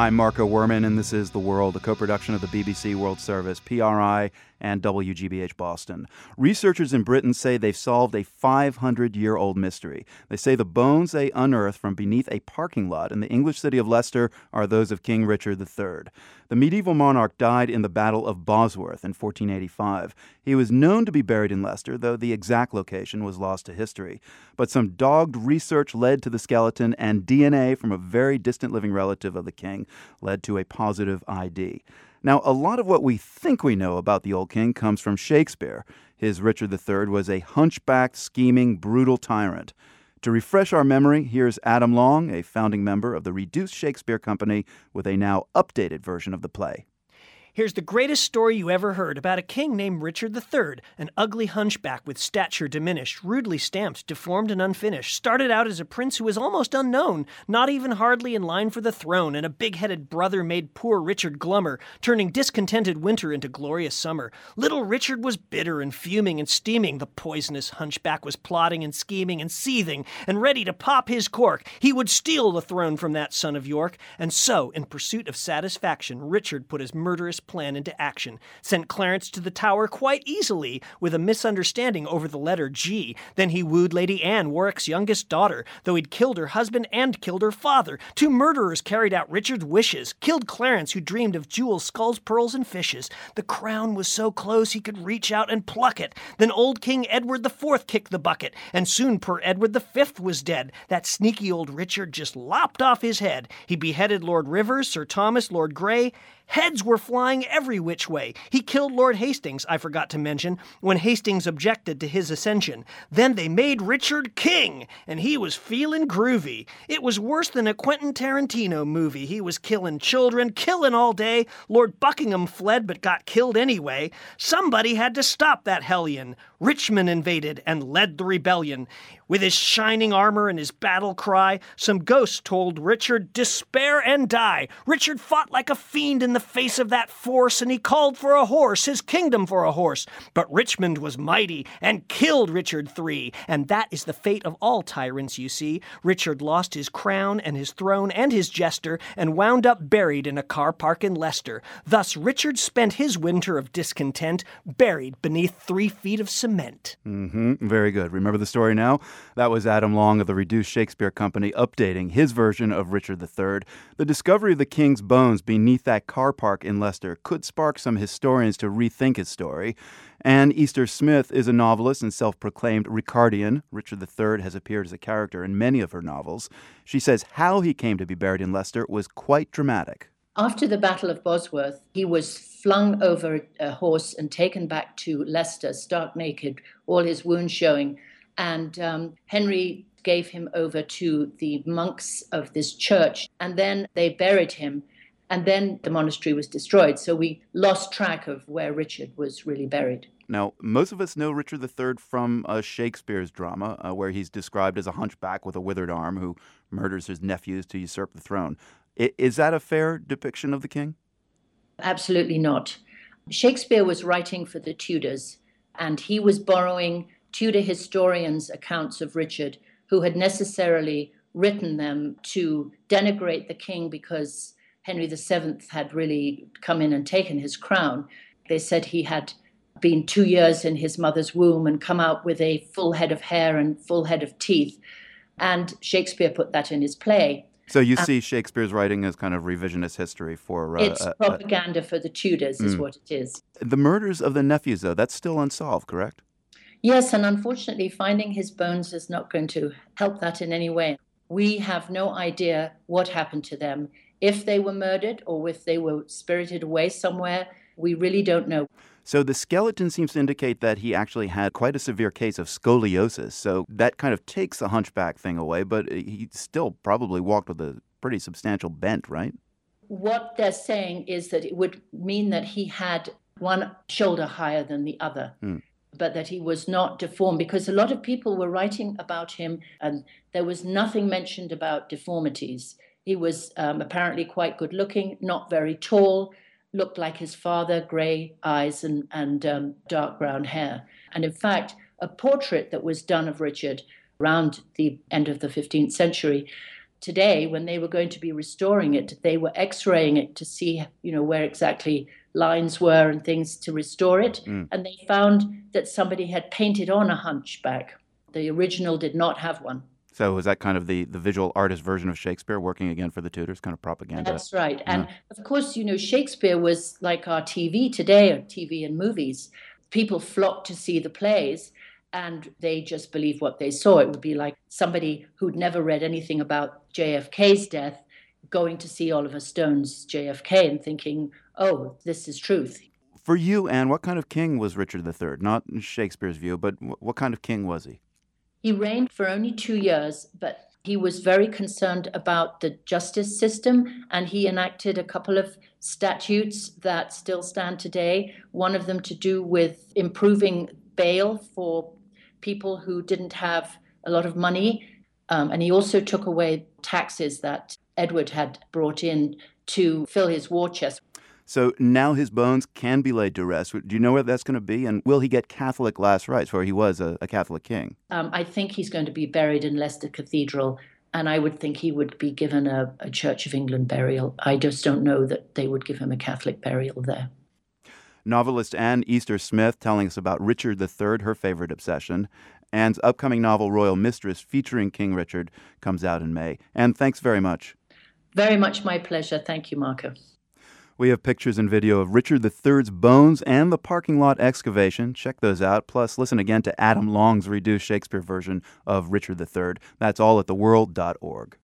I'm Marco Werman, and this is The World, a co production of the BBC World Service, PRI, and WGBH Boston. Researchers in Britain say they've solved a 500 year old mystery. They say the bones they unearthed from beneath a parking lot in the English city of Leicester are those of King Richard III. The medieval monarch died in the Battle of Bosworth in 1485. He was known to be buried in Leicester, though the exact location was lost to history. But some dogged research led to the skeleton, and DNA from a very distant living relative of the king led to a positive ID. Now, a lot of what we think we know about the old king comes from Shakespeare. His Richard III was a hunchbacked, scheming, brutal tyrant. To refresh our memory, here's Adam Long, a founding member of the Reduced Shakespeare Company, with a now updated version of the play. Here's the greatest story you ever heard about a king named Richard III, an ugly hunchback with stature diminished, rudely stamped, deformed, and unfinished. Started out as a prince who was almost unknown, not even hardly in line for the throne, and a big headed brother made poor Richard glummer, turning discontented winter into glorious summer. Little Richard was bitter and fuming and steaming. The poisonous hunchback was plotting and scheming and seething and ready to pop his cork. He would steal the throne from that son of York. And so, in pursuit of satisfaction, Richard put his murderous plan into action, sent Clarence to the Tower quite easily with a misunderstanding over the letter G. Then he wooed Lady Anne, Warwick's youngest daughter, though he'd killed her husband and killed her father. Two murderers carried out Richard's wishes, killed Clarence, who dreamed of jewels, skulls, pearls, and fishes. The crown was so close he could reach out and pluck it. Then old King Edward IV kicked the bucket, and soon poor Edward V was dead. That sneaky old Richard just lopped off his head. He beheaded Lord Rivers, Sir Thomas, Lord Grey, Heads were flying every which way. He killed Lord Hastings, I forgot to mention, when Hastings objected to his ascension. Then they made Richard king, and he was feeling groovy. It was worse than a Quentin Tarantino movie. He was killing children, killing all day. Lord Buckingham fled but got killed anyway. Somebody had to stop that hellion. Richmond invaded and led the rebellion. With his shining armor and his battle cry, some ghost told Richard, Despair and die. Richard fought like a fiend in the face of that force, and he called for a horse, his kingdom for a horse. But Richmond was mighty and killed Richard III, and that is the fate of all tyrants, you see. Richard lost his crown and his throne and his jester, and wound up buried in a car park in Leicester. Thus, Richard spent his winter of discontent buried beneath three feet of cement. Mm-hmm. Very good. Remember the story now? That was Adam Long of the Reduced Shakespeare Company updating his version of Richard III. The discovery of the king's bones beneath that car park in Leicester could spark some historians to rethink his story. Anne Easter Smith is a novelist and self proclaimed Ricardian. Richard III has appeared as a character in many of her novels. She says how he came to be buried in Leicester was quite dramatic. After the Battle of Bosworth, he was flung over a horse and taken back to Leicester, stark naked, all his wounds showing and um, Henry gave him over to the monks of this church, and then they buried him. And then the monastery was destroyed. So we lost track of where Richard was really buried. Now, most of us know Richard III from uh, Shakespeare's drama, uh, where he's described as a hunchback with a withered arm who murders his nephews to usurp the throne. I- is that a fair depiction of the king? Absolutely not. Shakespeare was writing for the Tudors, and he was borrowing Tudor historians' accounts of Richard, who had necessarily written them to denigrate the king because Henry VII had really come in and taken his crown. They said he had been two years in his mother's womb and come out with a full head of hair and full head of teeth. And Shakespeare put that in his play. So you um, see Shakespeare's writing as kind of revisionist history for uh, it's uh, uh propaganda uh, for the Tudors, is mm. what it is. The murders of the nephews, though, that's still unsolved, correct? Yes, and unfortunately, finding his bones is not going to help that in any way. We have no idea what happened to them. If they were murdered or if they were spirited away somewhere, we really don't know. So the skeleton seems to indicate that he actually had quite a severe case of scoliosis. So that kind of takes the hunchback thing away, but he still probably walked with a pretty substantial bent, right? What they're saying is that it would mean that he had one shoulder higher than the other. Hmm but that he was not deformed because a lot of people were writing about him and there was nothing mentioned about deformities. He was um, apparently quite good looking, not very tall, looked like his father, grey eyes and, and um, dark brown hair. And in fact, a portrait that was done of Richard around the end of the 15th century today, when they were going to be restoring it, they were x-raying it to see, you know, where exactly lines were and things to restore it. Mm. And they found that somebody had painted on a hunchback. The original did not have one. So was that kind of the, the visual artist version of Shakespeare working again for the Tudors, kind of propaganda? That's right. And yeah. of course, you know, Shakespeare was like our TV today, or TV and movies. People flocked to see the plays and they just believed what they saw. It would be like somebody who'd never read anything about JFK's death going to see Oliver Stone's JFK and thinking, oh, this is truth. For you, Anne, what kind of king was Richard III? Not in Shakespeare's view, but what kind of king was he? He reigned for only two years, but he was very concerned about the justice system and he enacted a couple of statutes that still stand today. One of them to do with improving bail for people who didn't have a lot of money. Um, and he also took away taxes that Edward had brought in to fill his war chest. So now his bones can be laid to rest. Do you know where that's going to be? And will he get Catholic last rites, where he was a, a Catholic king? Um, I think he's going to be buried in Leicester Cathedral, and I would think he would be given a, a Church of England burial. I just don't know that they would give him a Catholic burial there. Novelist Anne Easter Smith telling us about Richard III, her favorite obsession. Anne's upcoming novel, Royal Mistress, featuring King Richard, comes out in May. And thanks very much. Very much my pleasure. Thank you, Marco. We have pictures and video of Richard III's bones and the parking lot excavation. Check those out. Plus, listen again to Adam Long's reduced Shakespeare version of Richard III. That's all at theworld.org.